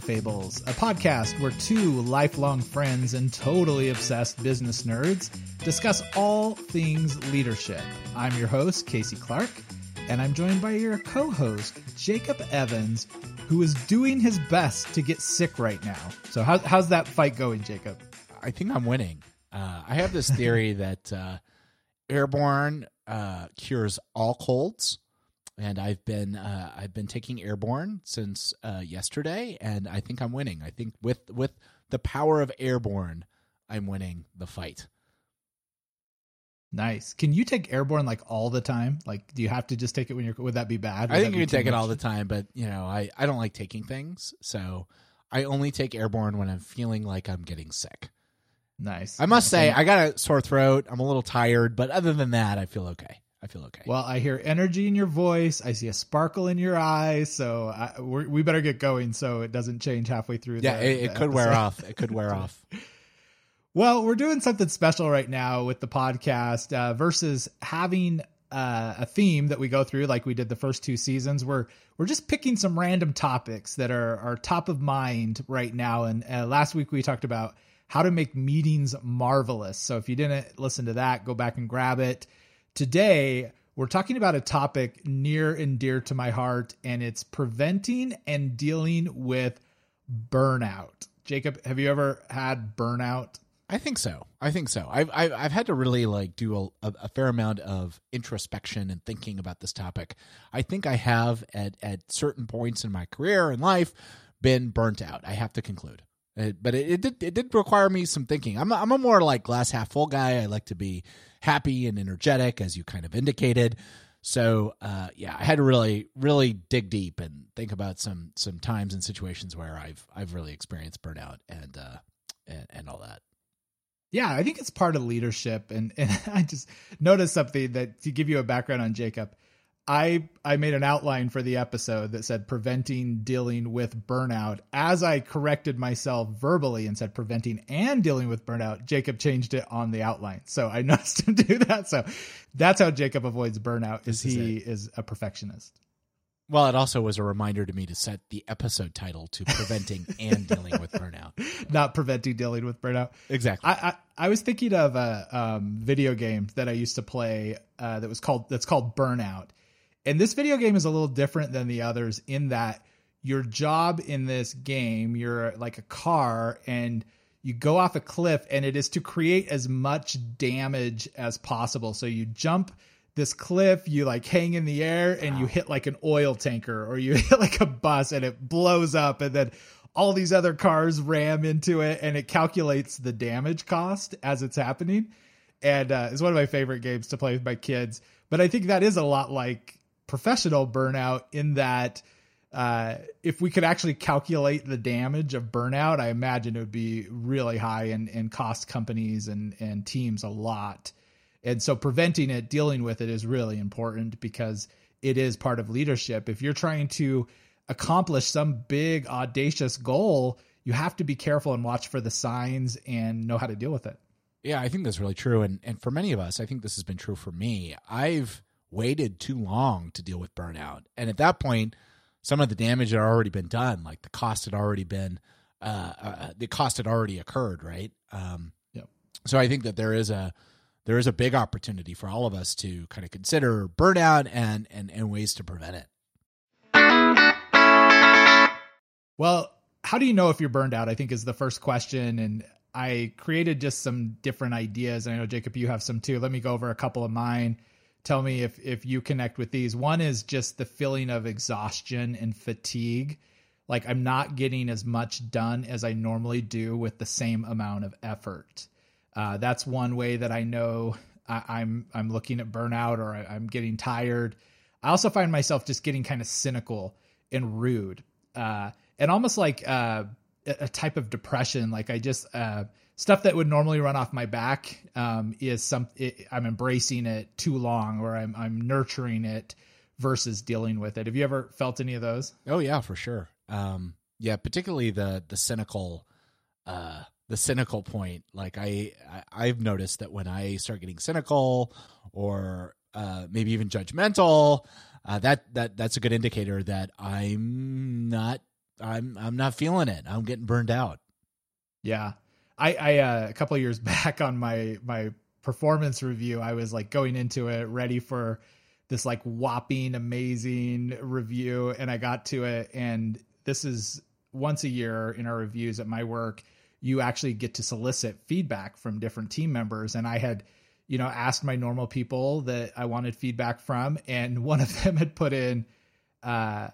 Fables, a podcast where two lifelong friends and totally obsessed business nerds discuss all things leadership. I'm your host, Casey Clark, and I'm joined by your co host, Jacob Evans, who is doing his best to get sick right now. So, how, how's that fight going, Jacob? I think I'm winning. Uh, I have this theory that uh, airborne uh, cures all colds and I've been uh, I've been taking airborne since uh, yesterday, and I think I'm winning. I think with with the power of airborne, I'm winning the fight. Nice. Can you take airborne like all the time? Like, do you have to just take it when you're? Would that be bad? Would I think you can take it all the time, but you know, I I don't like taking things, so I only take airborne when I'm feeling like I'm getting sick. Nice. I must say, I got a sore throat. I'm a little tired, but other than that, I feel okay. I feel okay. Well, I hear energy in your voice. I see a sparkle in your eyes. So I, we better get going so it doesn't change halfway through. Yeah, the, it, it the could wear off. It could wear off. Well, we're doing something special right now with the podcast uh, versus having uh, a theme that we go through like we did the first two seasons. We're we're just picking some random topics that are are top of mind right now. And uh, last week we talked about how to make meetings marvelous. So if you didn't listen to that, go back and grab it. Today we're talking about a topic near and dear to my heart, and it's preventing and dealing with burnout. Jacob, have you ever had burnout? I think so. I think so. I've I've, had to really like do a, a, fair amount of introspection and thinking about this topic. I think I have at at certain points in my career and life been burnt out. I have to conclude. It, but it, it did it did require me some thinking. I'm a, I'm a more like glass half full guy. I like to be happy and energetic, as you kind of indicated. So uh, yeah, I had to really really dig deep and think about some some times and situations where I've I've really experienced burnout and uh, and, and all that. Yeah, I think it's part of leadership. And, and I just noticed something that to give you a background on Jacob, I I made an outline for the episode that said preventing dealing with burnout. As I corrected myself verbally and said preventing and dealing with burnout, Jacob changed it on the outline. So I noticed him do that. So that's how Jacob avoids burnout is is he it. is a perfectionist. Well, it also was a reminder to me to set the episode title to preventing and dealing with burnout. Not preventing dealing with burnout. Exactly. I, I, I was thinking of a um, video game that I used to play uh, that was called that's called Burnout, and this video game is a little different than the others in that your job in this game you're like a car and you go off a cliff and it is to create as much damage as possible. So you jump this cliff, you like hang in the air and you hit like an oil tanker or you hit like a bus and it blows up and then all these other cars ram into it and it calculates the damage cost as it's happening. And uh, it's one of my favorite games to play with my kids. But I think that is a lot like professional burnout in that uh, if we could actually calculate the damage of burnout, I imagine it would be really high and, and cost companies and, and teams a lot. And so preventing it, dealing with it is really important because it is part of leadership. If you're trying to accomplish some big, audacious goal, you have to be careful and watch for the signs and know how to deal with it. Yeah, I think that's really true. And and for many of us, I think this has been true for me. I've waited too long to deal with burnout. And at that point, some of the damage had already been done. Like the cost had already been uh, uh the cost had already occurred, right? Um Yep. so I think that there is a there is a big opportunity for all of us to kind of consider burnout and and, and ways to prevent it. Well, how do you know if you're burned out? I think is the first question. And I created just some different ideas. And I know, Jacob, you have some too. Let me go over a couple of mine. Tell me if, if you connect with these. One is just the feeling of exhaustion and fatigue. Like I'm not getting as much done as I normally do with the same amount of effort. Uh, that's one way that I know I, I'm I'm looking at burnout or I, I'm getting tired. I also find myself just getting kind of cynical and rude, uh, and almost like uh, a type of depression. Like I just uh, stuff that would normally run off my back um, is some. It, I'm embracing it too long, or I'm I'm nurturing it versus dealing with it. Have you ever felt any of those? Oh yeah, for sure. Um, yeah, particularly the the cynical, uh, the cynical point. Like I, I I've noticed that when I start getting cynical or uh, maybe even judgmental, uh, that that that's a good indicator that I'm not I'm I'm not feeling it. I'm getting burned out. Yeah. I, I uh, a couple years back on my my performance review, I was like going into it ready for this like whopping amazing review and I got to it and this is once a year in our reviews at my work you actually get to solicit feedback from different team members and I had you know asked my normal people that I wanted feedback from and one of them had put in uh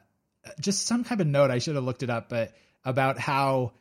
just some kind of note I should have looked it up but about how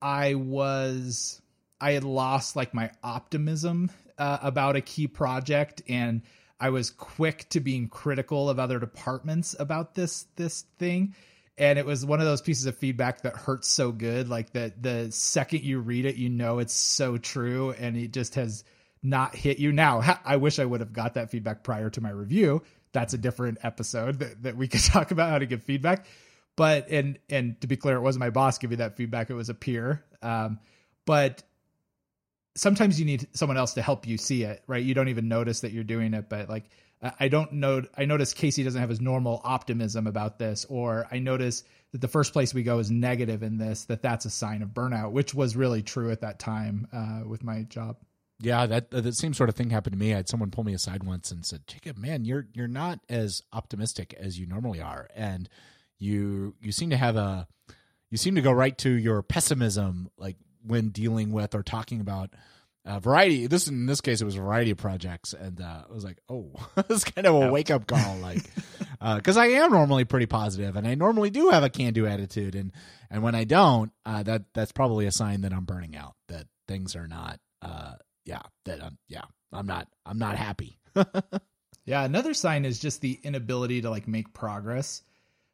I was I had lost like my optimism uh, about a key project and I was quick to being critical of other departments about this this thing. And it was one of those pieces of feedback that hurts so good like that the second you read it you know it's so true and it just has not hit you. Now i wish i would have got that feedback prior to my review that's a different episode that, that we could talk about how to give feedback but and and to be clear it wasn't my boss giving that feedback it was a peer um, but sometimes you need someone else to help you see it right you don't even notice that you're doing it but like I don't know. I notice Casey doesn't have his normal optimism about this, or I notice that the first place we go is negative in this. That that's a sign of burnout, which was really true at that time uh, with my job. Yeah, that the same sort of thing happened to me. I had someone pull me aside once and said, "Jacob, man, you're you're not as optimistic as you normally are, and you you seem to have a you seem to go right to your pessimism, like when dealing with or talking about." uh, variety. This in this case, it was a variety of projects, and uh, I was like, "Oh, it's kind of a wake up call." Like, because uh, I am normally pretty positive, and I normally do have a can do attitude, and and when I don't, uh, that that's probably a sign that I'm burning out. That things are not, uh, yeah, that I'm, yeah, I'm not, I'm not happy. yeah, another sign is just the inability to like make progress.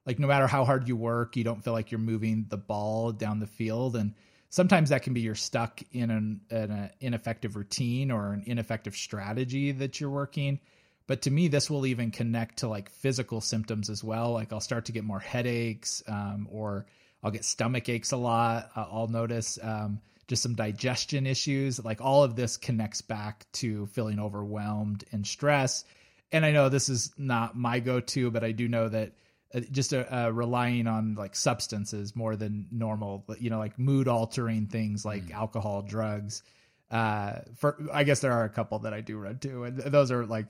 Like, no matter how hard you work, you don't feel like you're moving the ball down the field, and sometimes that can be you're stuck in an, an ineffective routine or an ineffective strategy that you're working but to me this will even connect to like physical symptoms as well like i'll start to get more headaches um, or i'll get stomach aches a lot uh, i'll notice um, just some digestion issues. Like all of this connects back to feeling overwhelmed and stress. And i know this is not my go-to but i do know that uh, just uh, uh, relying on like substances more than normal you know like mood altering things like mm. alcohol drugs uh for i guess there are a couple that i do run to and those are like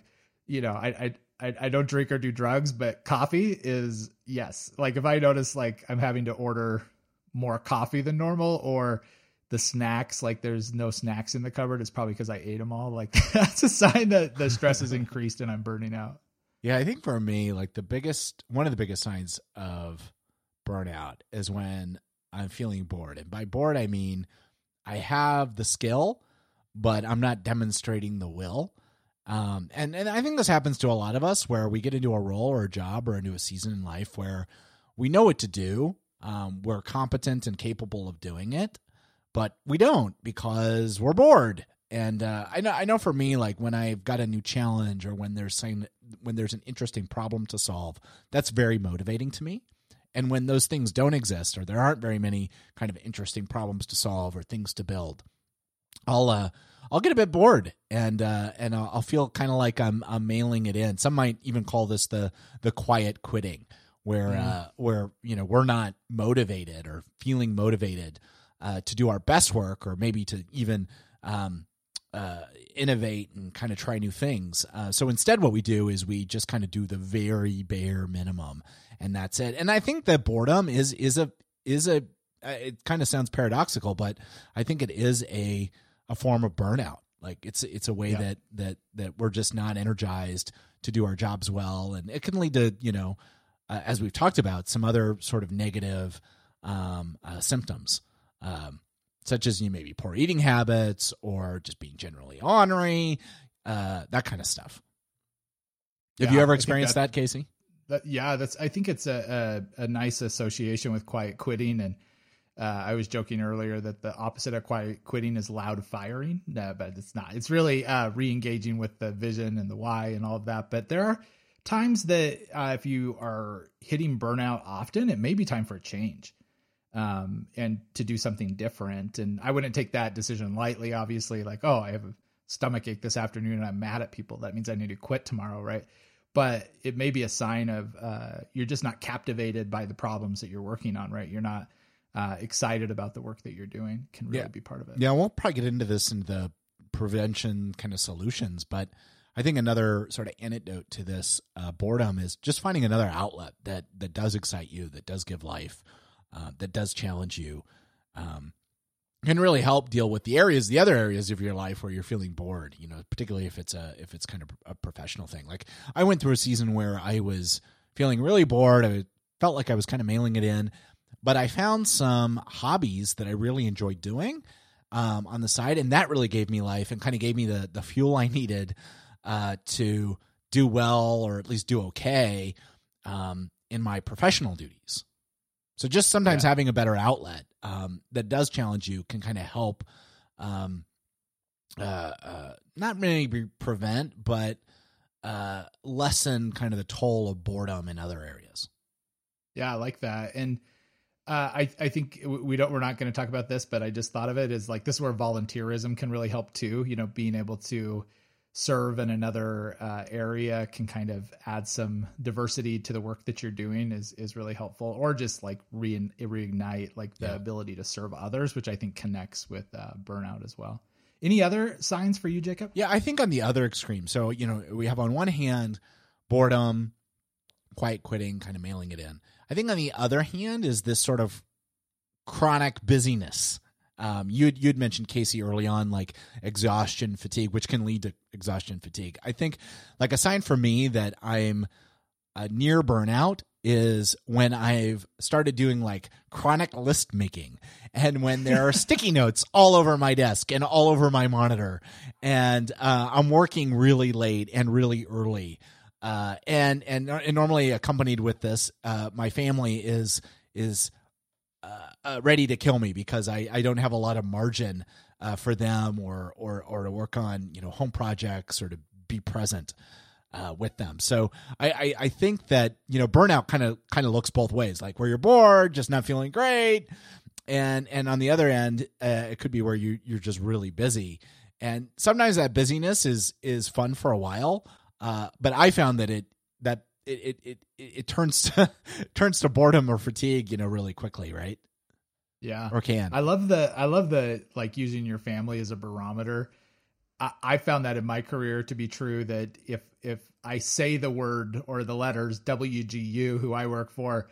you know i i i don't drink or do drugs but coffee is yes. Like if i notice like i'm having to order more coffee than normal or the snacks like there's no snacks in the cupboard it's probably because i ate them all like that's a sign that the stress is increased and i'm burning out yeah, I think for me, like the biggest, one of the biggest signs of burnout is when I'm feeling bored. And by bored, I mean I have the skill, but I'm not demonstrating the will. Um, and, and I think this happens to a lot of us where we get into a role or a job or into a season in life where we know what to do. Um, we're competent and capable of doing it, but we don't because we're bored and uh, I know I know for me, like when I've got a new challenge or when there's some, when there's an interesting problem to solve, that's very motivating to me. And when those things don't exist or there aren't very many kind of interesting problems to solve or things to build, I'll uh, I'll get a bit bored and uh, and I'll, I'll feel kind of like I'm I'm mailing it in. Some might even call this the the quiet quitting, where mm. uh, where you know we're not motivated or feeling motivated uh, to do our best work or maybe to even um, uh, innovate and kind of try new things. Uh, so instead, what we do is we just kind of do the very bare minimum, and that's it. And I think that boredom is is a is a uh, it kind of sounds paradoxical, but I think it is a a form of burnout. Like it's it's a way yeah. that that that we're just not energized to do our jobs well, and it can lead to you know, uh, as we've talked about, some other sort of negative um, uh, symptoms. Um, such as you know, maybe poor eating habits or just being generally ornery, uh, that kind of stuff. Have yeah, you ever experienced that, that, Casey? That, yeah, that's. I think it's a, a, a nice association with quiet quitting, and uh, I was joking earlier that the opposite of quiet quitting is loud firing, no, but it's not. It's really uh, re-engaging with the vision and the why and all of that. But there are times that uh, if you are hitting burnout often, it may be time for a change um, and to do something different. And I wouldn't take that decision lightly, obviously, like, oh, I have a stomach ache this afternoon and I'm mad at people. That means I need to quit tomorrow, right? but it may be a sign of uh, you're just not captivated by the problems that you're working on, right? You're not uh, excited about the work that you're doing. Can really Yeah. be part of it. Yeah, we'll probably get into this in the prevention kind of solutions, but I think another sort of antidote to this uh, boredom is just finding another outlet that that does excite you, that does give life, uh, that does challenge you, um, can really help deal with the areas, the other areas of your life where you're feeling bored. You know, particularly if it's a if it's kind of a professional thing. Like I went through a season where I was feeling really bored. I felt like I was kind of mailing it in, but I found some hobbies that I really enjoyed doing um, on the side, and that really gave me life and kind of gave me the the fuel I needed uh, to do well or at least do okay um, in my professional duties. So just sometimes Yeah. having a better outlet um, that does challenge you can kind of help, um, uh, uh, not maybe prevent, but uh, lessen kind of the toll of boredom in other areas. Yeah, I like that. And uh, I I think we don't we're not going to talk about this, but I just thought of it as like this is where volunteerism can really help too. You know, being able to serve in another uh, area can kind of add some diversity to the work that you're doing is is really helpful. Or just like re- reignite like the Yeah. ability to serve others, which I think connects with uh, burnout as well. Any other signs for you, Jacob? Yeah, I think on the other extreme. So, you know, we have on one hand boredom, quiet quitting, kind of mailing it in. I think on the other hand is this sort of chronic busyness. Um, you'd you'd mentioned Casey early on, like exhaustion fatigue, which can lead to exhaustion fatigue. I think like a sign for me that I'm uh, near burnout is when I've started doing like chronic list making and when there are sticky notes all over my desk and all over my monitor and uh, I'm working really late and really early. Uh, and, and and normally accompanied with this, uh, my family is is uh, ready to kill me because I, I don't have a lot of margin uh, for them or or or to work on you know home projects or to be present uh, with them. So I, I I think that you know burnout kind of kind of looks both ways, like where you're bored, just not feeling great, and and on the other end, uh, it could be where you you're just really busy, and sometimes that busyness is is fun for a while, uh, but I found that it that it it it, it turns to turns to boredom or fatigue, you know, really quickly, right? Yeah. Or can I love the I love the like using your family as a barometer. I, I found that in my career to be true that if if I say the word or the letters WGU who I work for,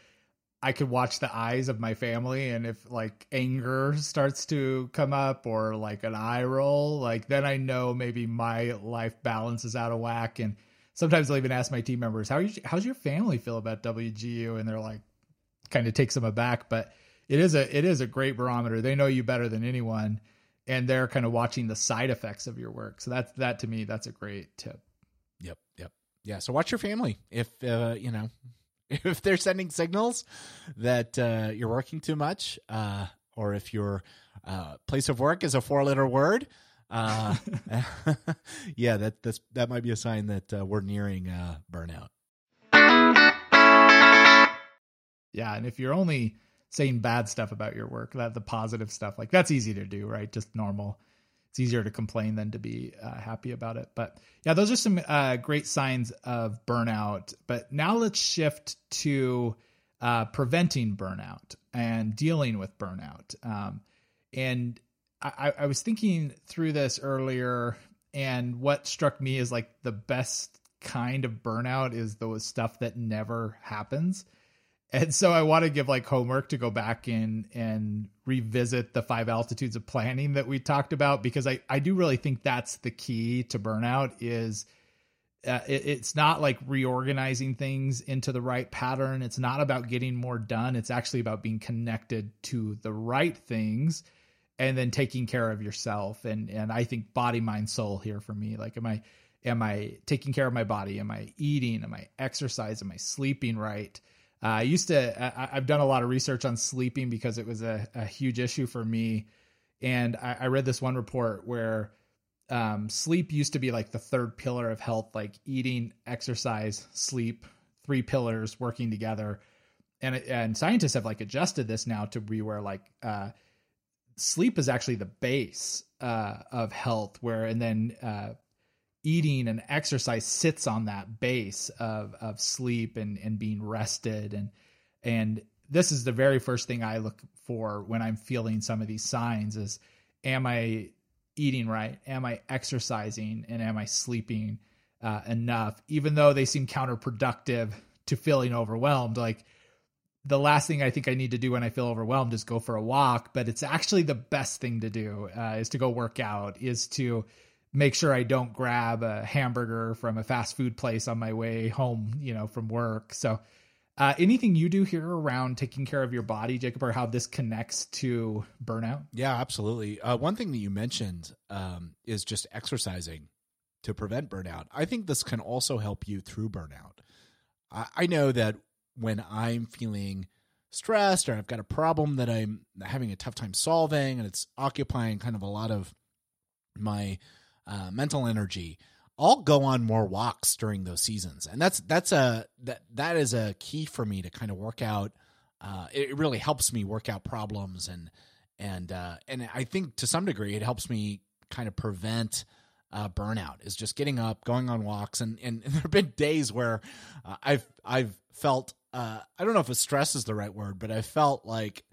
I could watch the eyes of my family and if like anger starts to come up or like an eye roll, like then I know maybe my life balance is out of whack and sometimes I'll even ask my team members, "How you, how's your family feel about WGU?" and they're like kind of takes them aback, but it is a it is a great barometer. They know you better than anyone, and they're kind of watching the side effects of your work. So that's that to me, that's a great tip. Yep, yep. Yeah, so watch your family. If uh, you know, if they're sending signals that uh, you're working too much, uh, or if your uh, place of work is a four-letter word, uh, yeah, that that's that might be a sign that uh, we're nearing uh, burnout. Yeah, and if you're only saying bad stuff about your work, that the positive stuff, like that's easy to do, right? Just normal. It's easier to complain than to be uh, happy about it. But yeah, those are some uh, great signs of burnout. But now let's shift to uh, preventing burnout and dealing with burnout. Um, and I, I was thinking through this earlier, and what struck me as like the best kind of burnout is the stuff that never happens. And so I want to give like homework to go back in and revisit the five altitudes of planning that we talked about because I, I do really think that's the key to burnout is uh, it, it's not like reorganizing things into the right pattern. It's not about getting more done. It's actually about being connected to the right things and then taking care of yourself. And, and I think body, mind, soul here for me, like, am I, am I taking care of my body? Am I eating? Am I exercising? Am I sleeping right? Uh, I used to, I, I've done a lot of research on sleeping because it was a, a huge issue for me. And I, I read this one report where um, sleep used to be like the third pillar of health, like eating, exercise, sleep, three pillars working together. And, and scientists have like adjusted this now to be where like, uh, sleep is actually the base, uh, of health where, and then, uh, eating and exercise sits on that base of of sleep and and being rested and and this is the very first thing I look for when I'm feeling some of these signs is am I eating right? Am I exercising and am I sleeping uh, enough even though they seem counterproductive to feeling overwhelmed like the last thing I think I need to do when I feel overwhelmed is go for a walk, but it's actually the best thing to do uh, is to go work out, is to make sure I don't grab a hamburger from a fast food place on my way home, you know, from work. So, uh, anything you do here around taking care of your body, Jacob, or how this connects to burnout? Yeah, absolutely. Uh, one thing that you mentioned um, is just exercising to prevent burnout. I think this can also help you through burnout. I, I know that when I'm feeling stressed or I've got a problem that I'm having a tough time solving and it's occupying kind of a lot of my uh, mental energy, I'll go on more walks during those seasons, and that's that's a that that is a key for me to kind of work out. Uh, it really helps me work out problems and and uh, and I think to some degree it helps me kind of prevent uh, burnout is just getting up, going on walks, and and, and there have been days where uh, I've I've felt uh, I don't know if a stress is the right word, but I felt like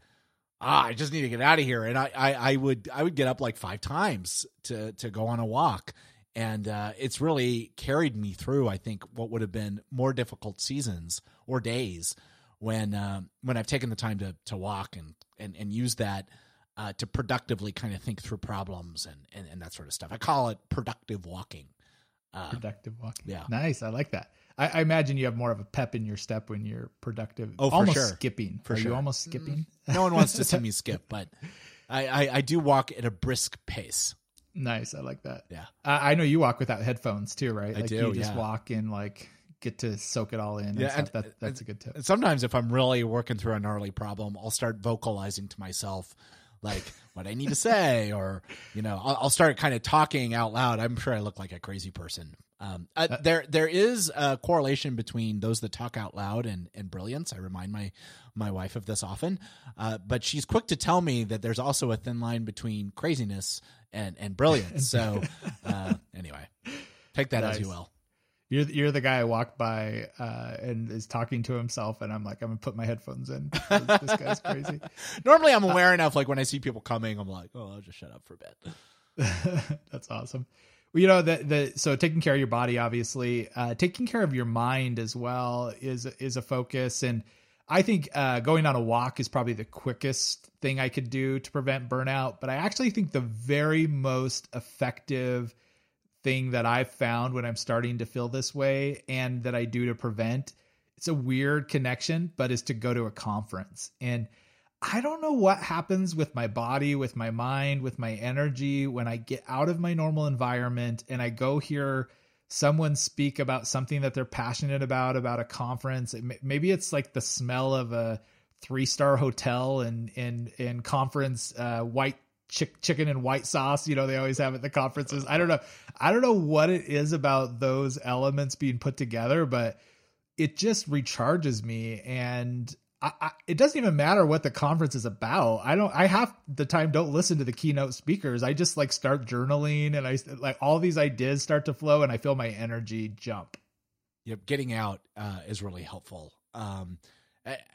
ah, I just need to get out of here, and I, I I would I would get up like five times to to go on a walk, and uh, it's really carried me through. I think what would have been more difficult seasons or days when um, when I've taken the time to to walk and and and use that uh, to productively kind of think through problems and, and, and that sort of stuff. I call it productive walking. Uh, productive walking. Yeah. Nice. I like that. I, I, imagine you have more of a pep in your step when you're productive. Oh, almost sure. skipping. For Are sure. you almost skipping? Mm. No one wants to see me skip, but I, I, I, do walk at a brisk pace. Nice. I like that. Yeah. I, I know you walk without headphones too, right? I like do, You just yeah. walk and like get to soak it all in. And Yeah, stuff. and- that, that's a good tip. And sometimes if I'm really working through a gnarly problem, I'll start vocalizing to myself like what I need to say, or you know, I'll, I'll start kind of talking out loud. I'm sure I look like a crazy person. Um, uh, there there is a correlation between those that talk out loud and, and brilliance. I remind my my wife of this often, uh, but she's quick to tell me that there's also a thin line between craziness and and brilliance. So uh, anyway, take that as you will. You're you're the guy I walk by uh, and is talking to himself, and I'm like, I'm gonna put my headphones in. this guy's crazy. Normally, I'm aware enough. Like when I see people coming, I'm like, oh, I'll just shut up for a bit. That's awesome. You know the the so taking care of your body, obviously, uh, taking care of your mind as well is is a focus, and I think uh, going on a walk is probably the quickest thing I could do to prevent burnout. But I actually think the very most effective thing that I've found when I'm starting to feel this way, and that I do to prevent, it's a weird connection, but is to go to a conference and. I don't know what happens with my body, with my mind, with my energy when I get out of my normal environment and I go hear someone speak about something that they're passionate about, about a conference. Maybe it's like the smell of a three star hotel and, and, and conference, uh, white chick, chicken and white sauce. You know, they always have at the conferences. I don't know. I don't know what it is about those elements being put together, but it just recharges me and I, it doesn't even matter what the conference is about. I don't. I have the time. Don't listen to the keynote speakers. I just like start journaling, and I like all these ideas start to flow, and I feel my energy jump. Yep, getting out uh, is really helpful. Um,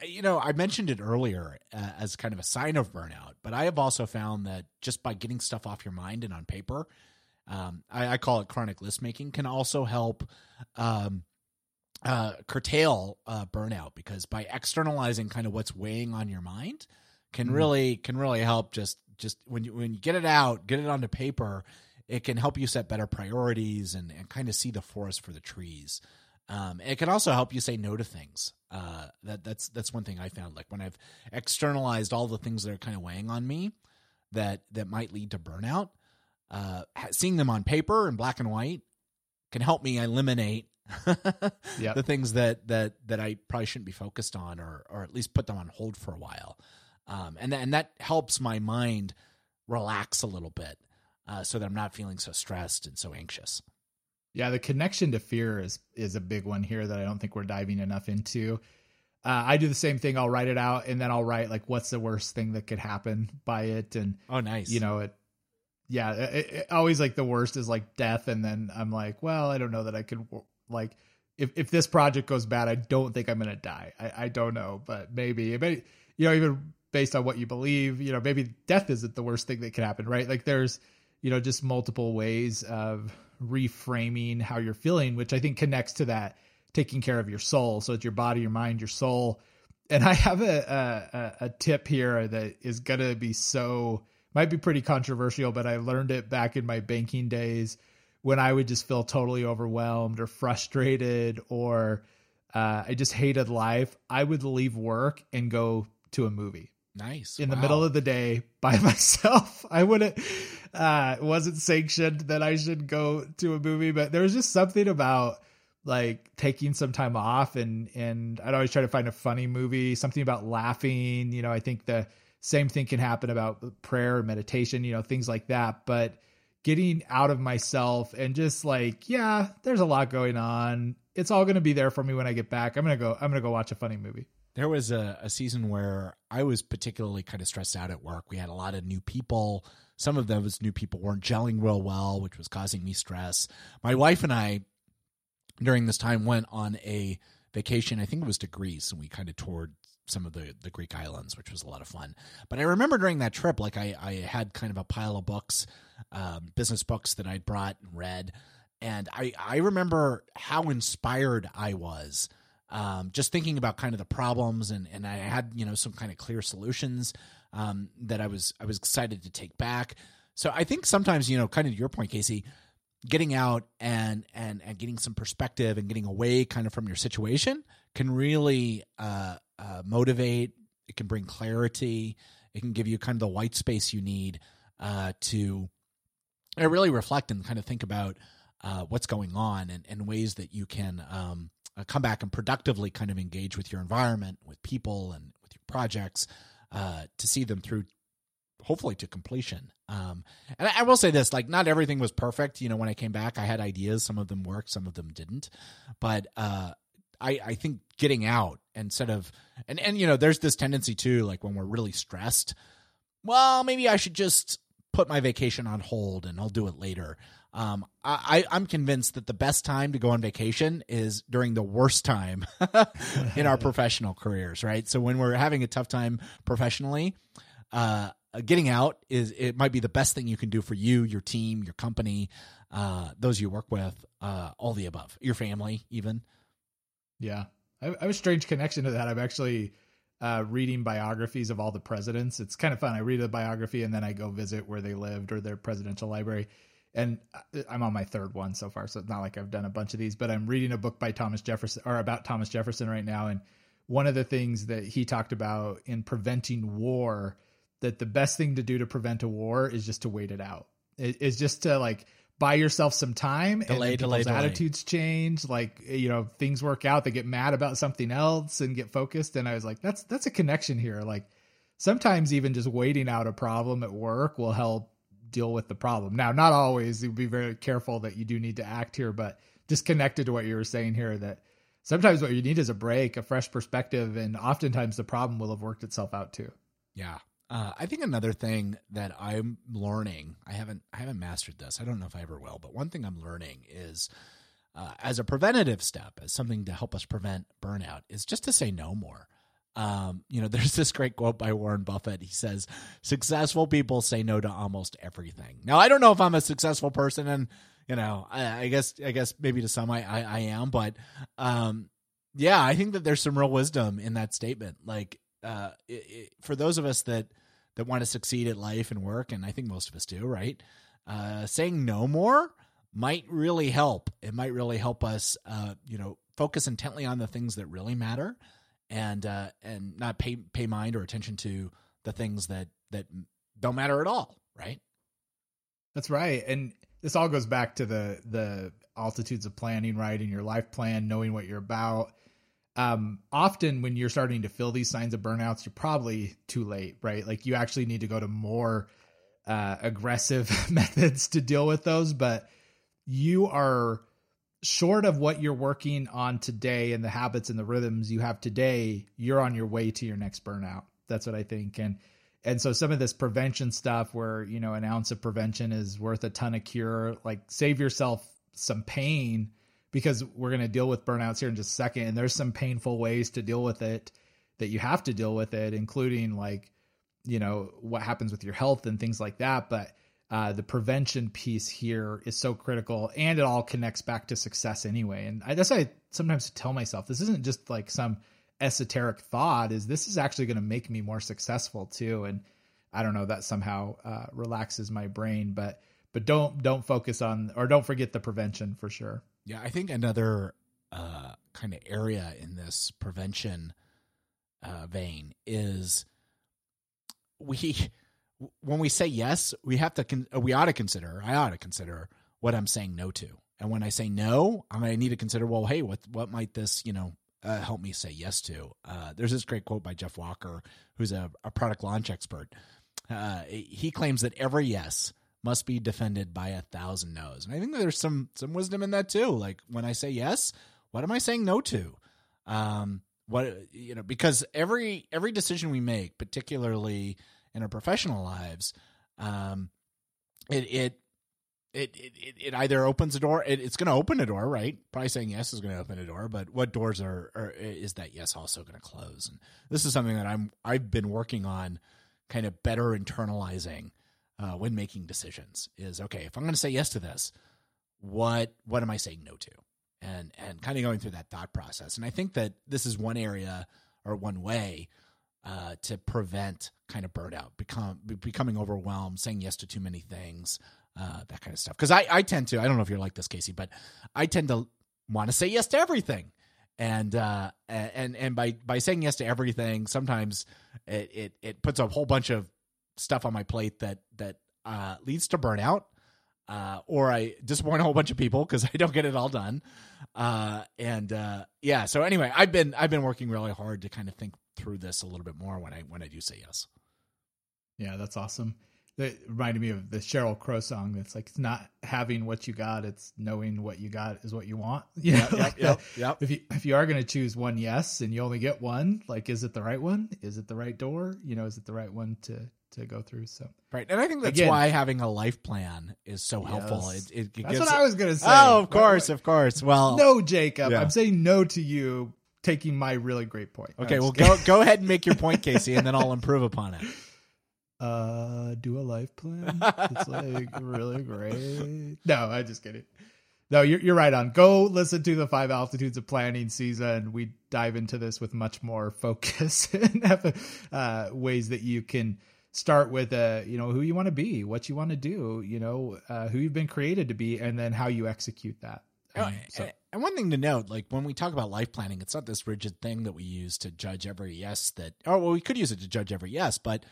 you know, I mentioned it earlier uh, as kind of a sign of burnout, but I have also found that just by getting stuff off your mind and on paper, um, I, I call it chronic list making, can also help um, uh, curtail uh, burnout because by externalizing kind of what's weighing on your mind can Mhm. really can really help. Just just when you when you get it out, get it onto paper, it can help you set better priorities and, and kind of see the forest for the trees. Um, it can also help you say no to things. Uh, that that's that's one thing I found. Like when I've externalized all the things that are kind of weighing on me, that that might lead to burnout. Uh, seeing them on paper in black and white can help me eliminate Yep. the things that that that I probably shouldn't be focused on, or or at least put them on hold for a while. Um, and and that helps my mind relax a little bit, uh, so that I'm not feeling so stressed and so anxious. Yeah, the connection to fear is is a big one here that I don't think we're diving enough into. Uh, I do the same thing. I'll write it out, and then I'll write like, what's the worst thing that could happen by it, and Oh, nice. you know it yeah, it, it, always like the worst is like death, and then I'm like, well, I don't know that I could like if if this project goes bad, I don't think I'm gonna die. I, I don't know, but maybe, maybe you know, even based on what you believe, you know, maybe death isn't the worst thing that can happen, right? Like there's, you know, just multiple ways of reframing how you're feeling, which I think connects to that taking care of your soul. So it's your body, your mind, your soul. And I have a a, a tip here that is gonna be so might be pretty controversial, but I learned it back in my banking days when I would just feel totally overwhelmed or frustrated or uh, I just hated life. I would leave work and go to a movie. Nice. In wow. the middle of the day by myself. I wouldn't uh it wasn't sanctioned that I should go to a movie, but there was just something about like taking some time off and and I'd always try to find a funny movie, something about laughing, you know, I think the same thing can happen about prayer, and meditation, you know, things like that, but getting out of myself and just like, yeah, there's a lot going on. It's all going to be there for me when I get back. I'm going to go I'm going to go watch a funny movie. There was a, a season where I was particularly kind of stressed out at work. We had a lot of new people. Some of those new people weren't gelling real well, which was causing me stress. My wife and I, during this time, went on a vacation. I think it was to Greece, and we kind of toured some of the, the Greek islands, which was a lot of fun. But I remember during that trip, like I, I had kind of a pile of books, um, business books that I'd brought and read. And I, I remember how inspired I was um, just thinking about kind of the problems and, and I had, you know, some kind of clear solutions um, that I was I was excited to take back. So I think sometimes, you know, kind of your point, Casey, getting out and and and getting some perspective and getting away kind of from your situation can really uh, uh, motivate. It can bring clarity. It can give you kind of the white space you need uh, to uh, really reflect and kind of think about uh, what's going on and, and ways that you can um, uh, come back and productively kind of engage with your environment, with people, and with your projects uh, to see them through, hopefully to completion. Um, and I, I, will say this: like, not everything was perfect. You know, when I came back, I had ideas. Some of them worked, some of them didn't. But uh, I, I think getting out instead of and and you know, there's this tendency too, like when we're really stressed. Well, maybe I should just put my vacation on hold and I'll do it later. Um, I, I'm convinced that the best time to go on vacation is during the worst time in our professional careers, right? So when we're having a tough time professionally, uh, getting out is it might be the best thing you can do for you, your team, your company, uh, those you work with, uh, all the above, your family, even. Yeah, I, have a strange connection to that. I'm actually uh, reading biographies of all the presidents. It's kind of fun. I read a biography and then I go visit where they lived or their presidential library and I'm on my third one so far, so it's not like I've done a bunch of these, but I'm reading a book by Thomas Jefferson or about Thomas Jefferson right now. And one of the things that he talked about in preventing war, that the best thing to do to prevent a war is just to wait it out. It, it's just to like buy yourself some time delay, and delay, people's delay. attitudes change. Like, you know, things work out, they get mad about something else and get focused. And I was like, that's, that's a connection here. Like, sometimes even just waiting out a problem at work will help deal with the problem. Now, not always. You be very careful that you do need to act here, but just connected to what you were saying here that sometimes what you need is a break, a fresh perspective, and oftentimes the problem will have worked itself out too. Yeah. Uh, I think another thing that I'm learning, I haven't, I haven't mastered this. I don't know if I ever will, but one thing I'm learning is, uh, as a preventative step, as something to help us prevent burnout, is just to say no more. Um, you know, there's this great quote by Warren Buffett. He says, "Successful people say no to almost everything." Now, I don't know if I'm a successful person, and you know, I, I guess, I guess maybe to some I, I, I am, but um, yeah, I think that there's some real wisdom in that statement. Like, uh, it, it, for those of us that that want to succeed at life and work, and I think most of us do, right? Uh, saying no more might really help. It might really help us, uh, you know, focus intently on the things that really matter and uh, and not pay pay mind or attention to the things that that don't matter at all, right? That's right, and this all goes back to the the altitudes of planning, right? In your life plan, knowing what you're about. Um, often when you're starting to feel these signs of burnouts, you're probably too late, right? Like you actually need to go to more uh, aggressive methods to deal with those, but you are short of what you're working on today and the habits and the rhythms you have today, you're on your way to your next burnout. That's what I think. And And so some of this prevention stuff where, you know, an ounce of prevention is worth a ton of cure, like save yourself some pain because we're going to deal with burnouts here in just a second. And there's some painful ways to deal with it that you have to deal with it, including like, you know, what happens with your health and things like that. But uh, the prevention piece here is so critical and it all connects back to success anyway. And I, that's why I sometimes tell myself this isn't just like some esoteric thought is this is actually going to make me more successful too. And I don't know that somehow uh, relaxes my brain, but, but don't, don't focus on, or don't forget the prevention for sure. Yeah. I think another uh, kind of area in this prevention uh, vein is we, when we say yes, we have to con- we ought to consider. I ought to consider what I'm saying no to. And when I say no, to need to consider. Well, hey, what what might this you know uh, help me say yes to? Uh, there's this great quote by Jeff Walker, who's a, a product launch expert. Uh, he claims that every yes must be defended by a thousand no's, and I think there's some some wisdom in that too. Like when I say yes, what am I saying no to? Um, what you know, because every every decision we make, particularly in our professional lives, um, it, it it it it either opens a door. It, it's going to open a door, right? Probably saying yes is going to open a door, but what doors are, are is that yes also going to close? And this is something that I'm I've been working on, kind of better internalizing uh, when making decisions. Is okay if I'm going to say yes to this, what what am I saying no to? And and kind of going through that thought process. And I think that this is one area or one way uh, to prevent kind of burnout, become becoming overwhelmed, saying yes to too many things, uh, that kind of stuff. Because I, I tend to, I don't know if you're like this, Casey, but I tend to want to say yes to everything, and uh, and and by by saying yes to everything, sometimes it it, it puts a whole bunch of stuff on my plate that that uh, leads to burnout. Uh, or I disappoint a whole bunch of people because I don't get it all done. Uh, and uh, yeah, so anyway, I've been I've been working really hard to kind of think through this a little bit more when I when I do say yes. Yeah, that's awesome. That reminded me of the Sheryl Crow song. That's like it's not having what you got; it's knowing what you got is what you want. You know, yep, yep, yep. If you if you are going to choose one yes and you only get one, like is it the right one? Is it the right door? You know, is it the right one to to go through? So right, and I think that's Again, why having a life plan is so helpful. Yes. It, it, it that's gives, what I was going to say. Oh, of course, of course. Well, No, Jacob. Yeah. I'm saying no to you taking my really great point. okay. Well, go go ahead and make your point, Casey, and then I'll improve upon it. uh do a life plan it's like really great no i just kidding no you're, you're right on go listen to the five altitudes of planning season and we dive into this with much more focus and have uh, ways that you can start with uh you know who you want to be what you want to do you know uh, who you've been created to be and then how you execute that Um, so and one thing to note, like when we talk about life planning, it's not this rigid thing that we use to judge every yes that, oh, well, we could use it to judge every yes, but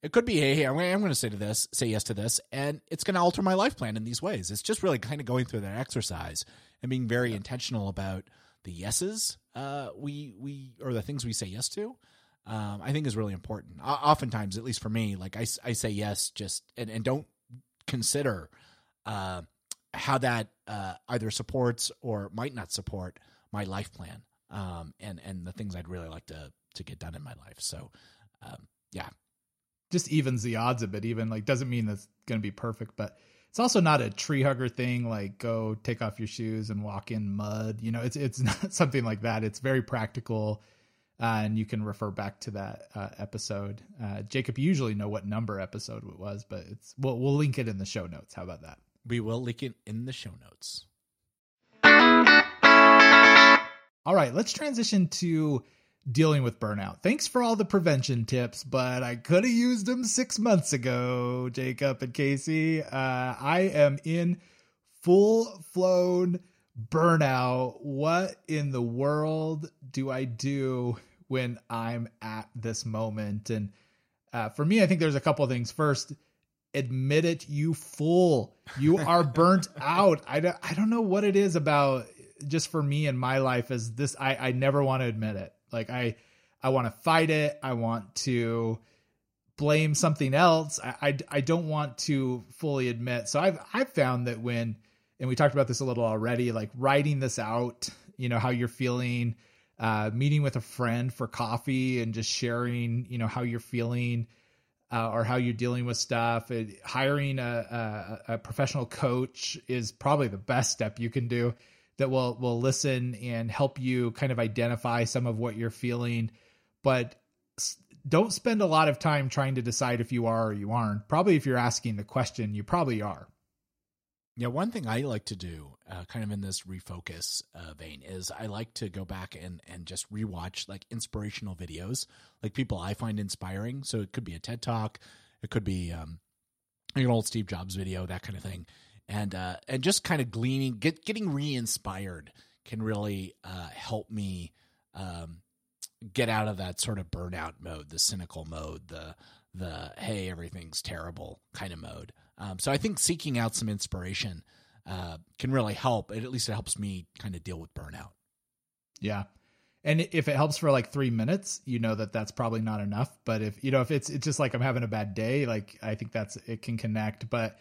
it could be, hey, hey I'm going to say to this, say yes to this, and it's going to alter my life plan in these ways. It's just really kind of going through that exercise and being very intentional about the yeses uh, we we or the things we say yes to. Um, I think is really important. O- oftentimes, at least for me, like I, I say yes just and, and don't consider uh, how that uh, either supports or might not support my life plan um, and and the things I'd really like to to get done in my life. So, um, yeah, just evens the odds a bit even like doesn't mean that's going to be perfect but it's also not a tree hugger thing like go take off your shoes and walk in mud you know it's it's not something like that it's very practical uh, and you can refer back to that uh, episode uh, jacob you usually know what number episode it was but it's we'll, we'll link it in the show notes how about that we will link it in the show notes. All right, let's transition to dealing with burnout. Thanks for all the prevention tips, but I could have used them six months ago, Jacob and Casey. Uh, I am in full flown burnout. What in the world do I do when I'm at this moment? And uh, for me, I think there's a couple of things. First, admit it, you fool. You are burnt out. I don't, I don't know what it is about just for me in my life is this I, I never want to admit it. Like I I want to fight it. I want to blame something else. I, I I don't want to fully admit. So I've I've found that when and we talked about this a little already, like writing this out, you know, how you're feeling, uh, meeting with a friend for coffee and just sharing, you know, how you're feeling, uh, or how you're dealing with stuff. It, hiring a, a, a professional coach is probably the best step you can do that will will listen and help you kind of identify some of what you're feeling, but don't spend a lot of time trying to decide if you are or you aren't. Probably if you're asking the question, you probably are. Yeah, one thing I like to do, uh, kind of in this refocus uh, vein, is I like to go back and and just rewatch like inspirational videos, like people I find inspiring. So it could be a TED talk, it could be um, an old Steve Jobs video, that kind of thing, and uh, and just kind of gleaning, get getting re-inspired can really uh, help me um, get out of that sort of burnout mode, the cynical mode, the the hey everything's terrible kind of mode. Um, so I think seeking out some inspiration uh, can really help. It, at least it helps me kind of deal with burnout. Yeah. And if it helps for like three minutes, you know that that's probably not enough. But if you know if it's it's just like I'm having a bad day, like I think that's it can connect. But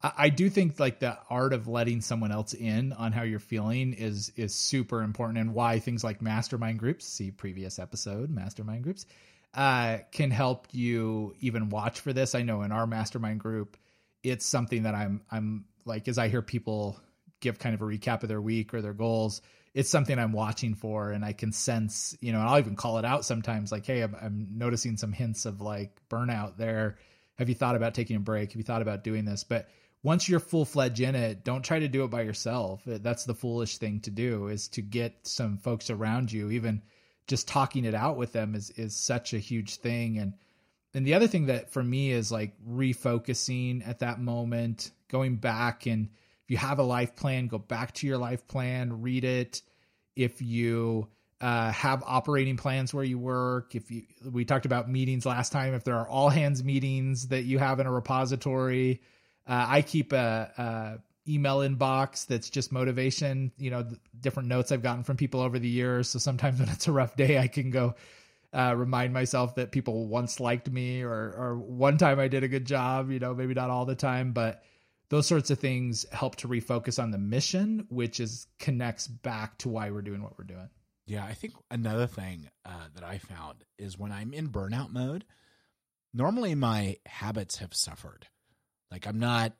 I, I do think like the art of letting someone else in on how you're feeling is is super important, and why things like mastermind groups, see previous episode, mastermind groups, uh, can help you even watch for this. I know in our mastermind group, it's something that I'm I'm like as I hear people give kind of a recap of their week or their goals, it's something I'm watching for, and I can sense, you know, I'll even call it out sometimes, like, hey, I'm, I'm noticing some hints of like burnout there. Have you thought about taking a break? Have you thought about doing this? But once you're full fledged in it, don't try to do it by yourself. That's the foolish thing to do is to get some folks around you. Even just talking it out with them is is such a huge thing. And and the other thing that for me is like refocusing at that moment, going back and if you have a life plan, go back to your life plan, read it. If you uh, have operating plans where you work, if you we talked about meetings last time, if there are all hands meetings that you have in a repository, uh, I keep a, a email inbox that's just motivation. You know, different notes I've gotten from people over the years. So sometimes when it's a rough day, I can go uh, remind myself that people once liked me or or one time I did a good job. You know, maybe not all the time, but those sorts of things help to refocus on the mission, which is connects back to why we're doing what we're doing. Yeah, I think another thing uh, that I found is when I'm in burnout mode, normally my habits have suffered. Like I'm not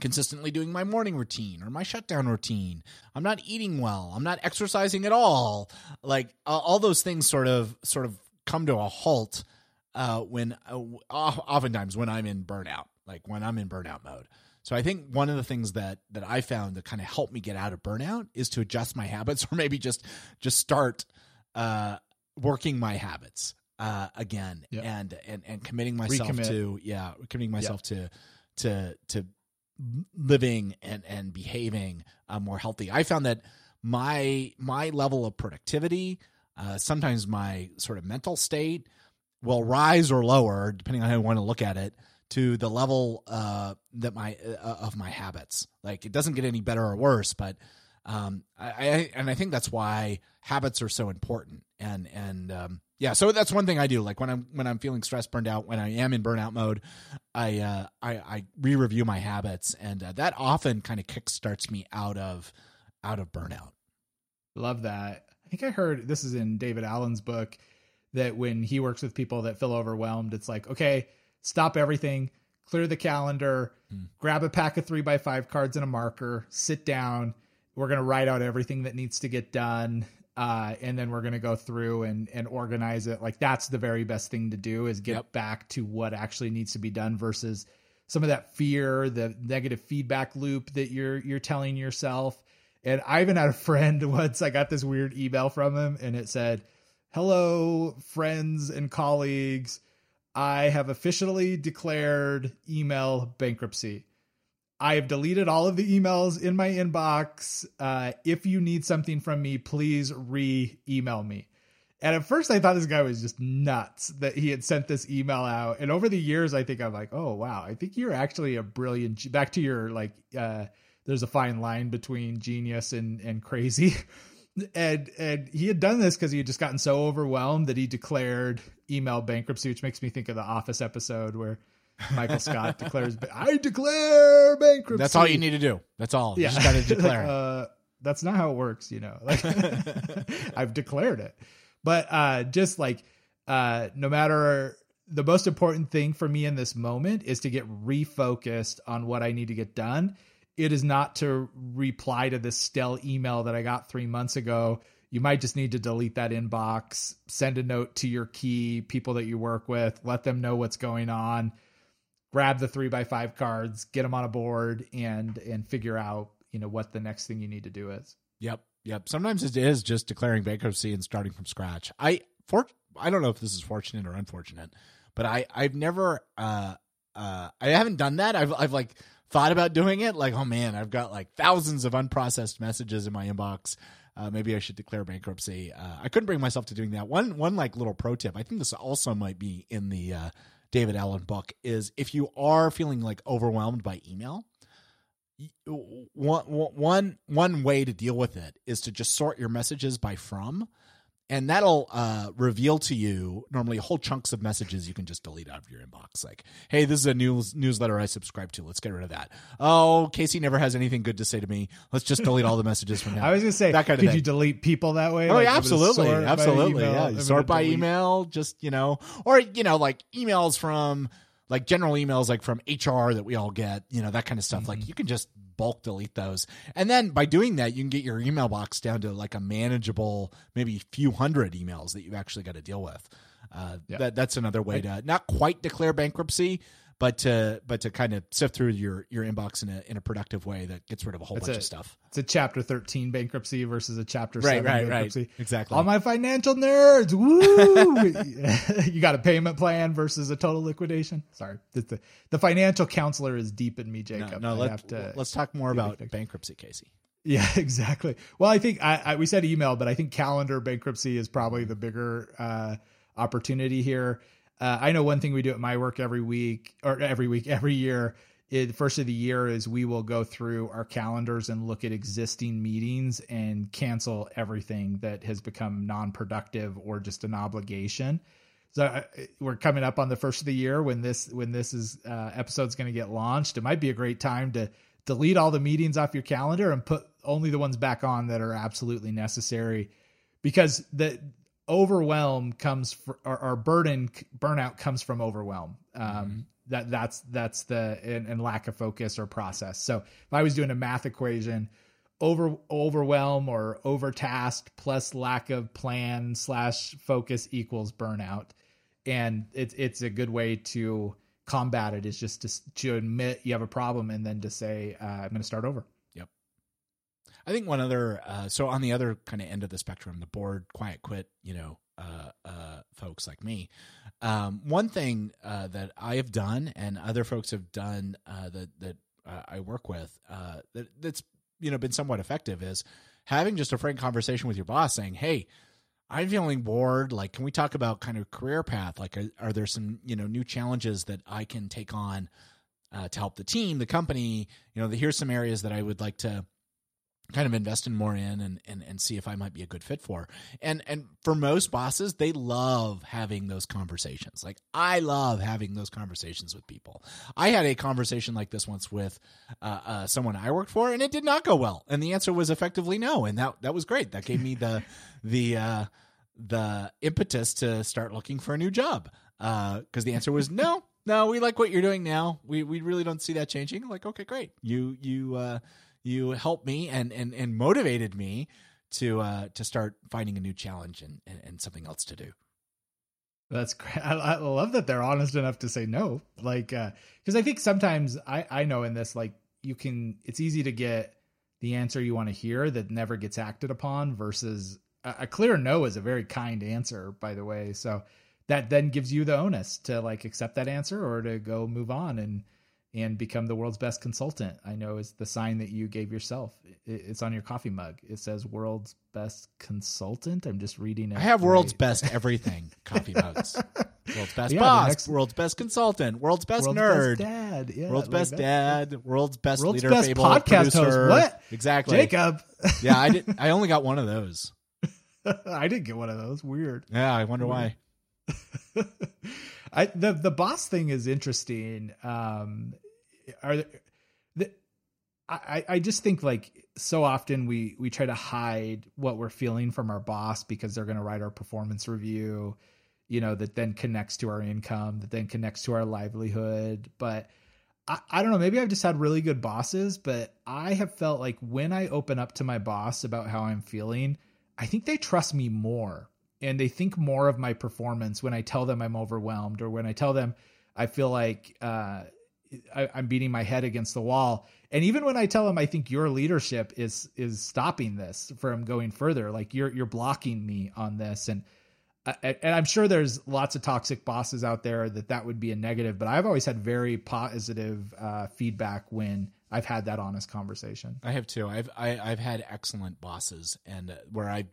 consistently doing my morning routine or my shutdown routine. I'm not eating well. I'm not exercising at all. Like uh, all those things sort of sort of come to a halt uh, when uh, oftentimes when I'm in burnout, like when I'm in burnout mode. So I think one of the things that that I found that kind of helped me get out of burnout is to adjust my habits or maybe just just start uh, working my habits uh, again yep. and and and committing myself Recommit. to yeah committing myself yep. to to to living and and behaving uh, more healthy. I found that my my level of productivity, uh, sometimes my sort of mental state, will rise or lower depending on how you want to look at it to the level uh, that my uh, of my habits. Like it doesn't get any better or worse, but um, I, I and I think that's why habits are so important. And and um, yeah, so that's one thing I do. Like when I'm when I'm feeling stressed, burned out, when I am in burnout mode, I uh, I, I re-review my habits, and uh, that often kind of kickstarts me out of out of burnout. Love that. I think I heard this is in David Allen's book that when he works with people that feel overwhelmed, it's like okay, stop everything, clear the calendar, hmm. grab a pack of three by five cards and a marker, sit down. We're gonna write out everything that needs to get done uh, and then we're going to go through and and organize it. Like that's the very best thing to do is get yep. back to what actually needs to be done versus some of that fear, the negative feedback loop that you're you're telling yourself. And I even had a friend once. I got this weird email from him, and it said, "Hello, friends and colleagues. I have officially declared email bankruptcy." I have deleted all of the emails in my inbox. Uh, if you need something from me, please re email me. And at first, I thought this guy was just nuts that he had sent this email out. And over the years, I think I'm like, oh, wow, I think you're actually a brilliant. Back to your like, uh, there's a fine line between genius and, and crazy. and and he had done this because he had just gotten so overwhelmed that he declared email bankruptcy, which makes me think of the Office episode where Michael Scott declares, I declare bankruptcy. That's all you need to do. That's all. Yeah. You just got to declare. like, uh, that's not how it works, you know. Like I've declared it. But uh, just like uh, no matter the most important thing for me in this moment is to get refocused on what I need to get done. It is not to reply to this stale email that I got three months ago. You might just need to delete that inbox, send a note to your key people that you work with, let them know what's going on, grab the three by five cards, get them on a board, and and figure out you know what the next thing you need to do is. Yep, yep. Sometimes it is just declaring bankruptcy and starting from scratch. I for I don't know if this is fortunate or unfortunate, but I I've never uh uh I haven't done that. I've I've like thought about doing it. Like oh man, I've got like thousands of unprocessed messages in my inbox. Uh, maybe I should declare bankruptcy. Uh, I couldn't bring myself to doing that. One one like little pro tip. I think this also might be in the uh, David Allen book. Is if you are feeling like overwhelmed by email, one one one way to deal with it is to just sort your messages by from and that'll uh, reveal to you normally whole chunks of messages you can just delete out of your inbox. Like, hey, this is a news newsletter I subscribe to. Let's get rid of that. Oh, Casey never has anything good to say to me. Let's just delete all the messages from now. I was gonna say, that kind of could thing. you delete people that way? Oh, like, yeah, absolutely, absolutely. Yeah, sort by delete. email, just you know, or you know, like emails from like general emails like from HR that we all get, you know, that kind of stuff. Mm-hmm. Like you can just bulk delete those. And then by doing that, you can get your email box down to like a manageable, maybe few hundred emails that you've actually got to deal with. Uh, yeah. that, that's another way to not quite declare bankruptcy, but to but to kind of sift through your your inbox in a in a productive way that gets rid of a whole it's bunch a, of stuff. It's a chapter thirteen bankruptcy versus a chapter right, seven right, bankruptcy. Right. Exactly. All my financial nerds, woo! you got a payment plan versus a total liquidation. Sorry, the, the financial counselor is deep in me, Jacob. No, no let, to, let's talk more about bankruptcy, Casey. Yeah, exactly. Well, I think I, I, we said email, but I think calendar bankruptcy is probably the bigger uh, opportunity here. Uh, I know one thing we do at my work every week or every week, every year. It, first of the year is we will go through our calendars and look at existing meetings and cancel everything that has become non-productive or just an obligation. So uh, we're coming up on the first of the year when this when this is uh, episode's going to get launched. It might be a great time to delete all the meetings off your calendar and put only the ones back on that are absolutely necessary because the overwhelm comes for, or, or, burden burnout comes from overwhelm. Um, mm-hmm. That that's that's the and, and, lack of focus or process. So if I was doing a math equation, over overwhelm or overtasked plus lack of plan slash focus equals burnout, and it's it's a good way to combat it is just to to admit you have a problem and then to say uh, I'm going to start over. I think one other, uh, so on the other kind of end of the spectrum, the bored, quiet quit, you know, uh, uh, folks like me. Um, one thing uh, that I have done and other folks have done uh, that that uh, I work with that that's you know been somewhat effective is having just a frank conversation with your boss, saying, "Hey, I'm feeling bored. Like, can we talk about kind of career path? Like, are, are there some you know new challenges that I can take on?" Uh, to help the team, the company, you know, the, here's some areas that I would like to kind of invest in more in and, and and see if I might be a good fit for. And and for most bosses, they love having those conversations. Like I love having those conversations with people. I had a conversation like this once with uh, uh, someone I worked for, and it did not go well. And the answer was effectively no, and that that was great. That gave me the the uh, the impetus to start looking for a new job because uh, the answer was no. No, we like what you're doing now. We we really don't see that changing. Like, okay, great. You you uh, you helped me and and and motivated me to uh to start finding a new challenge and and, and something else to do. That's great. I, I, love that they're honest enough to say no. Like, because uh, I think sometimes I I know in this like you can it's easy to get the answer you want to hear that never gets acted upon versus a, a clear no is a very kind answer by the way. So that then gives you the onus to like accept that answer or to go move on and and become the world's best consultant. I know is the sign that you gave yourself. It's on your coffee mug. It says world's best consultant. I'm just reading it. I have world's best everything coffee mugs. World's best yeah, boss, next... world's best consultant, world's best world's nerd, best dad, yeah, world's best dad, world's best world's leader, best podcast producer. host. What? Exactly, Jacob. yeah, I did. I only got one of those. I didn't get one of those. Weird. Yeah, I wonder why. I the the boss thing is interesting. Um, are the, I I just think like so often we we try to hide what we're feeling from our boss because they're going to write our performance review. you know, that then connects to our income, that then connects to our livelihood. But I, I don't know, maybe I've just had really good bosses, but I have felt like when I open up to my boss about how I'm feeling, I think they trust me more and they think more of my performance when I tell them I'm overwhelmed or when I tell them I feel like uh, I, am beating my head against the wall. And even when I tell them I think your leadership is is stopping this from going further, like you're you're blocking me on this, and and I'm sure there's lots of toxic bosses out there that that would be a negative, but I've always had very positive uh, feedback when I've had that honest conversation. I have too. I've I, have i have had excellent bosses, and where I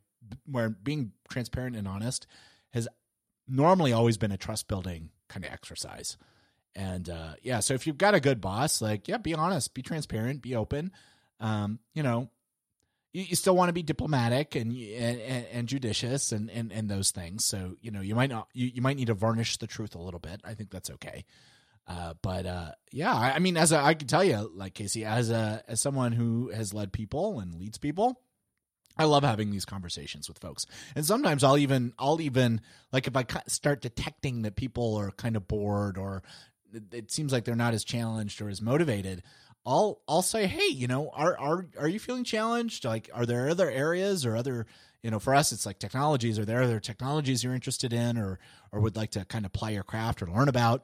where being transparent and honest has normally always been a trust building kind of exercise. And uh, yeah, so if you've got a good boss, like yeah, be honest, be transparent, be open. Um, you know, you, you still want to be diplomatic and, and and, judicious and, and and those things. So you know, you might not you, you might need to varnish the truth a little bit. I think that's okay. Uh, but uh, yeah, I, I mean, as a, I can tell you, like Casey, as a as someone who has led people and leads people, I love having these conversations with folks. And sometimes I'll even I'll even like if I start detecting that people are kind of bored or it seems like they're not as challenged or as motivated, I'll I'll say, "Hey, you know, are are are you feeling challenged? Like are there other areas or other you know, for us, it's like technologies. Are there other technologies you're interested in, or or would like to kind of apply your craft or learn about?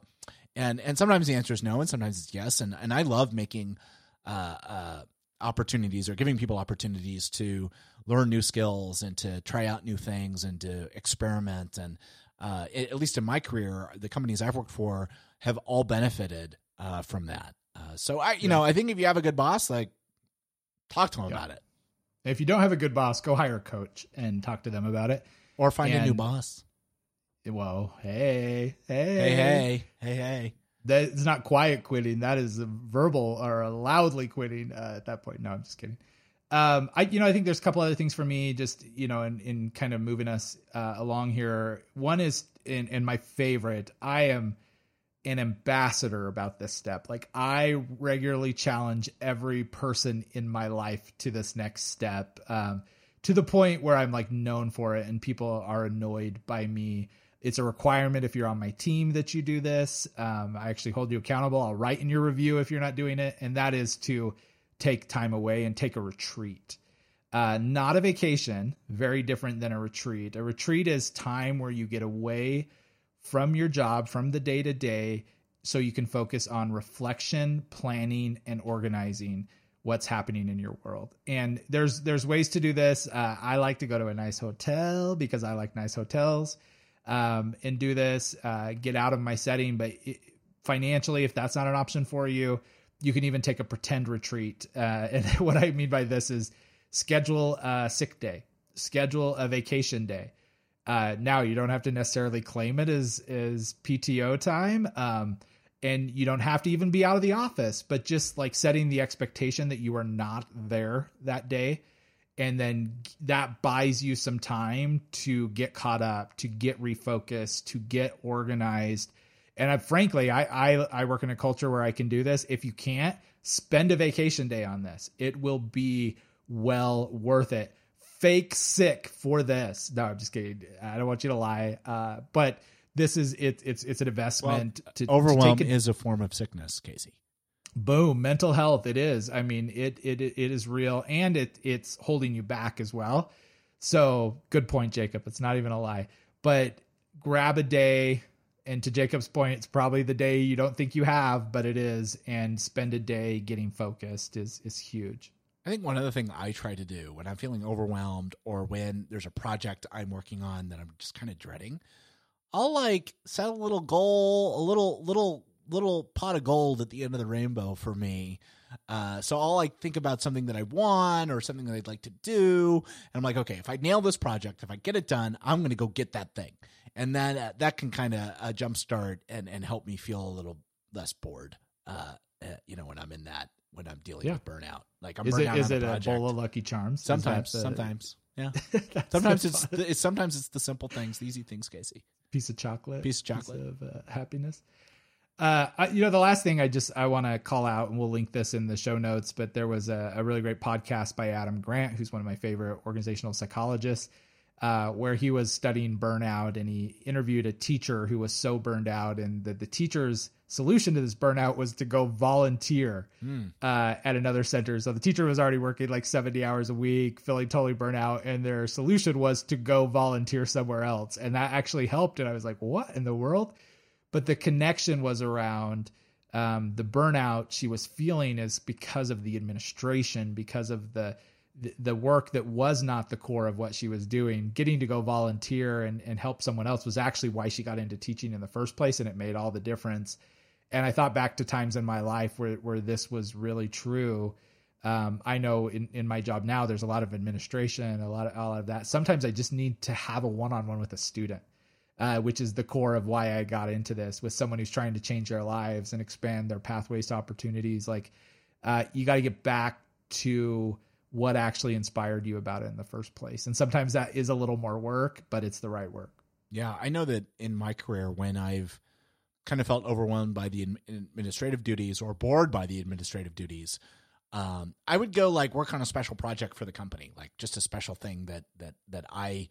And and sometimes the answer is no, and sometimes it's yes. And and I love making uh, uh, opportunities or giving people opportunities to learn new skills and to try out new things and to experiment. And uh, at least in my career, the companies I've worked for have all benefited uh, from that. Uh, so I, you yeah. know, I think if you have a good boss, like talk to them yeah. about it. If you don't have a good boss, go hire a coach and talk to them about it, or find and, a new boss. Whoa, hey, hey, hey, hey, hey, hey that is not quiet quitting. That is a verbal or loudly quitting uh, at that point. No, I'm just kidding. Um, I, you know, I think there's a couple other things for me, just you know, in, in kind of moving us uh, along here. One is, in, in my favorite, I am an ambassador about this step. Like I regularly challenge every person in my life to this next step, um, to the point where I'm like known for it, and people are annoyed by me it's a requirement if you're on my team that you do this. Um, I actually hold you accountable. I'll write in your review if you're not doing it, and that is to take time away and take a retreat. Uh, not a vacation, very different than a retreat. A retreat is time where you get away from your job, from the day to day, so you can focus on reflection, planning, and organizing what's happening in your world. And there's there's ways to do this. Uh, I like to go to a nice hotel because I like nice hotels um, and do this, uh, get out of my setting. But it, financially, if that's not an option for you, you can even take a pretend retreat. Uh, and what I mean by this is schedule a sick day, schedule a vacation day. Uh, now you don't have to necessarily claim it as as PTO time, um, and you don't have to even be out of the office. But just like setting the expectation that you are not there that day and then that buys you some time to get caught up to get refocused to get organized. And I, frankly I, I i work in a culture where i can do this. If you can't spend a vacation day on this. It will be well worth it fake sick for this. No i'm just kidding. I don't want you to lie. Uh, but this is it, it's it's an investment well, to overwhelm to a, is a form of sickness casey. Boom. Mental health it is. I mean it it it is real and it it's holding you back as well. So good point jacob. It's not even a lie. But grab a day and to jacob's point it's probably the day you don't think you have but it is. And spend a day getting focused is is huge i think one other thing i try to do when i'm feeling overwhelmed or when there's a project i'm working on that i'm just kind of dreading i'll like set a little goal a little little little pot of gold at the end of the rainbow for me. Uh, so I'll like think about something that I want or something that I'd like to do, and I'm like, okay, if I nail this project, if I get it done, I'm going to go get that thing, and then uh, that can kind of uh, jumpstart and and help me feel a little less bored. Uh, uh, you know, when I'm in that when I'm dealing yeah. with burnout, like I'm is it is it a, a bowl of Lucky Charms? Sometimes, the... sometimes, yeah. sometimes it's, the, it's sometimes it's the simple things, the easy things, Casey. Piece of chocolate, piece of chocolate piece of uh, happiness. Uh, I, you know, the last thing I just I want to call out, and we'll link this in the show notes. But there was a, a, really great podcast by Adam Grant, who's one of my favorite organizational psychologists. Uh, where he was studying burnout and he interviewed a teacher who was so burned out and that the teacher's solution to this burnout was to go volunteer Mm. uh, at another center. So the teacher was already working like 70 hours a week, feeling totally burnt out, and their solution was to go volunteer somewhere else. And that actually helped. And I was like, what in the world? But the connection was around um, the burnout she was feeling is because of the administration, because of the the- work that was not the core of what she was doing getting to go volunteer and, and help someone else was actually why she got into teaching in the first place and it made all the difference. And i thought back to times in my life where, where this was really true. Um, i know in, in my job now there's a lot of administration a lot of, a lot of that. Sometimes i just need to have a one-on-one with a student uh, which is the core of why i got into this with someone who's trying to change their lives and expand their pathways to opportunities. Like uh, you got to get back to what actually inspired you about it in the first place. And sometimes that is a little more work, but it's the right work. Yeah, I know that in my career, when I've kind of felt overwhelmed by the administrative duties or bored by the administrative duties, um, I would go like work on a special project for the company, like just a special thing that that that I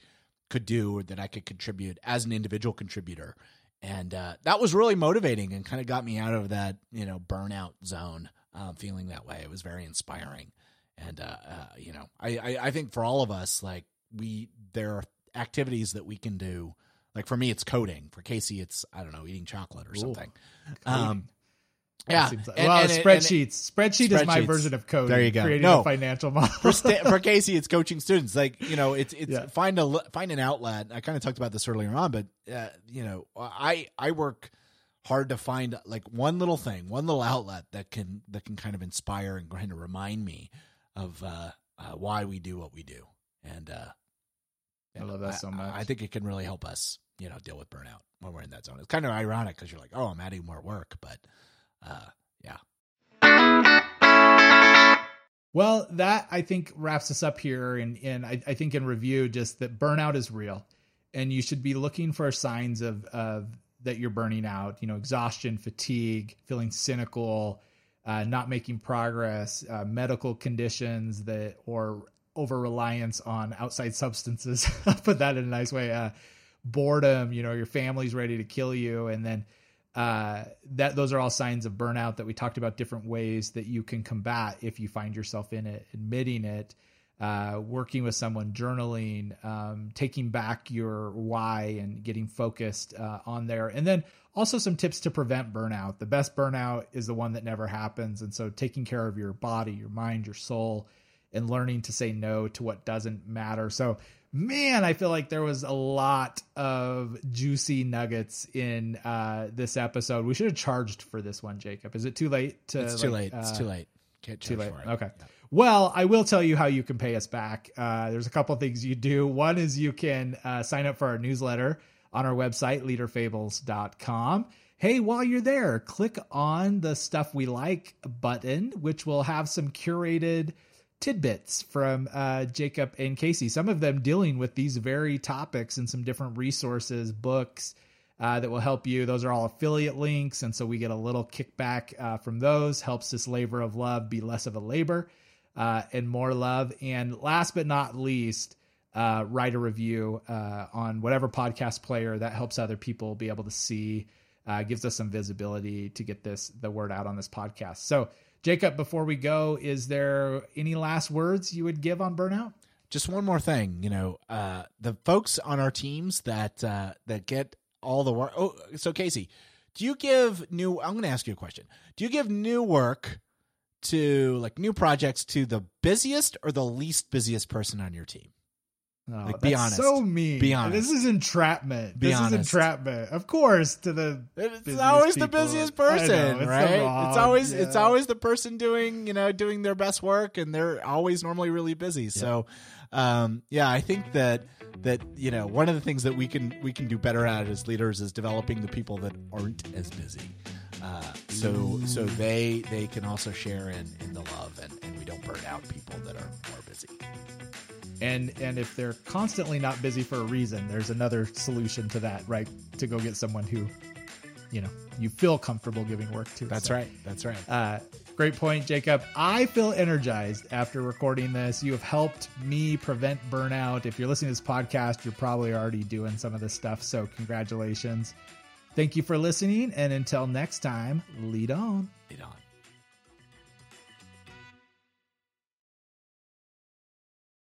could do or that I could contribute as an individual contributor, and uh, that was really motivating and kind of got me out of that you know burnout zone, uh, feeling that way. It was very inspiring, and uh, uh, you know, I, I I think for all of us, like we there are activities that we can do like for me, it's coding. For Casey, it's I don't know, eating chocolate or something. Coding. Um, yeah. like- And- well, and it- spreadsheets. spreadsheet is my version of code. There you go. Creating No. a financial model. for, sta- for Casey, it's coaching students. Like you know, it's it's Yeah. find a find an outlet. I kind of talked about this earlier on, but uh, you know, I I work hard to find like one little thing, one little outlet that can that can kind of inspire and kind of remind me of uh, uh, why we do what we do. And uh, I love that so much. I think it can really help us, you know, deal with burnout when we're in that zone. It's kind of ironic because you're like, oh, I'm adding more work, but uh, yeah. Well, that I think wraps us up here. And, and I, I think in review, just that burnout is real and you should be looking for signs of, of that you're burning out, you know, exhaustion, fatigue, feeling cynical, uh, not making progress, uh, medical conditions that, or over reliance on outside substances. Put that in a nice way. Uh, boredom, you know, your family's ready to kill you. And then, uh, that those are all signs of burnout that we talked about different ways that you can combat if you find yourself in it, admitting it, uh, working with someone, journaling, um, taking back your why and getting focused uh, on there. And then also some tips to prevent burnout. The best burnout is the one that never happens. And so taking care of your body, your mind, your soul, and learning to say no to what doesn't matter. So, man, I feel like there was a lot of juicy nuggets in uh, this episode. We should have charged for this one, Jacob. Is it too late to? It's too like, late. it's uh, too late. Can't too late. for it. Okay. Well, I will tell you how you can pay us back. Uh, there's a couple of things you do. One is you can uh, sign up for our newsletter on our website, leaderfables.com. Hey, while you're there, click on the stuff we like button, which will have some curated tidbits from uh, Jacob and Casey, some of them dealing with these very topics and some different resources, books, uh, that will help you. Those are all affiliate links. And so we get a little kickback uh, from those, helps this labor of love be less of a labor uh, and more love. And last but not least, uh, write a review uh, on whatever podcast player that helps other people be able to see, uh, gives us some visibility to get this the word out on this podcast. So, Jacob, before we go, is there any last words you would give on burnout? just one more thing you know uh the folks on our teams that uh that get all the work oh so casey do you give new i'm gonna ask you a question do you give new work to like new projects to the busiest or the least busiest person on your team Oh, Like, be honest. So mean. Be honest. This is entrapment. Be this honest. is entrapment. Of course, to the it's always the busiest know, person it's right wrong- it's always it's always the person doing you know doing their best work and they're always normally really busy so um yeah i think that that you know one of the things that we can we can do better at as leaders is developing the people that aren't as busy uh, so so they they can also share in in the love and, and we don't burn out people that are more busy and and if they're constantly not busy for a reason, there's another solution to that, right? To go get someone who, you know, you feel comfortable giving work to. that's So, right that's right Uh, Great point, Jacob. I feel energized after recording this. You have helped me prevent burnout. If you're listening to this podcast, you're probably already doing some of this stuff. So, congratulations. Thank you for listening. And until next time, lead on. Lead on.